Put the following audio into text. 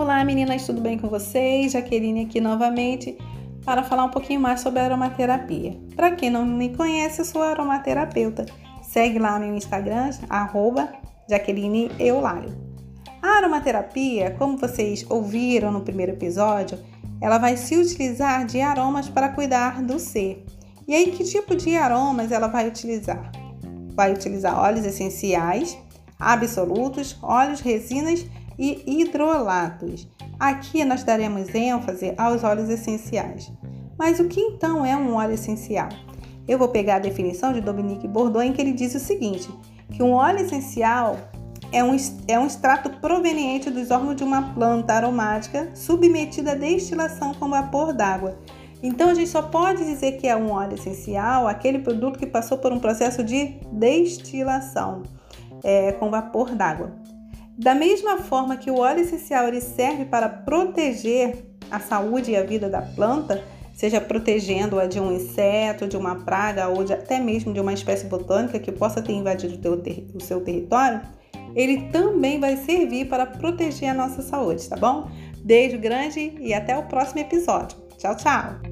Olá meninas, tudo bem com vocês? Jaqueline aqui novamente para falar um pouquinho mais sobre aromaterapia. Para quem não me conhece, eu sou aromaterapeuta. Segue lá meu Instagram, arroba Jaqueline. A aromaterapia, como vocês ouviram no primeiro episódio, ela vai se utilizar de aromas para cuidar do ser. E aí, que tipo de aromas ela vai utilizar? Vai utilizar óleos essenciais, absolutos, óleos, resinas e hidrolatos. Aqui nós daremos ênfase aos óleos essenciais. Mas o que então é um óleo essencial? Eu vou pegar a definição de Dominique Bourdieu em que ele diz o seguinte, que um óleo essencial é um, é um extrato proveniente dos órgãos de uma planta aromática submetida a destilação com vapor d'água. Então a gente só pode dizer que é um óleo essencial aquele produto que passou por um processo de destilação é, com vapor d'água. Da mesma forma que o óleo essencial ele serve para proteger a saúde e a vida da planta, seja protegendo-a de um inseto, de uma praga ou de, até mesmo de uma espécie botânica que possa ter invadido o, seu território, ele também vai servir para proteger a nossa saúde, tá bom? Beijo grande e até o próximo episódio. Tchau, tchau!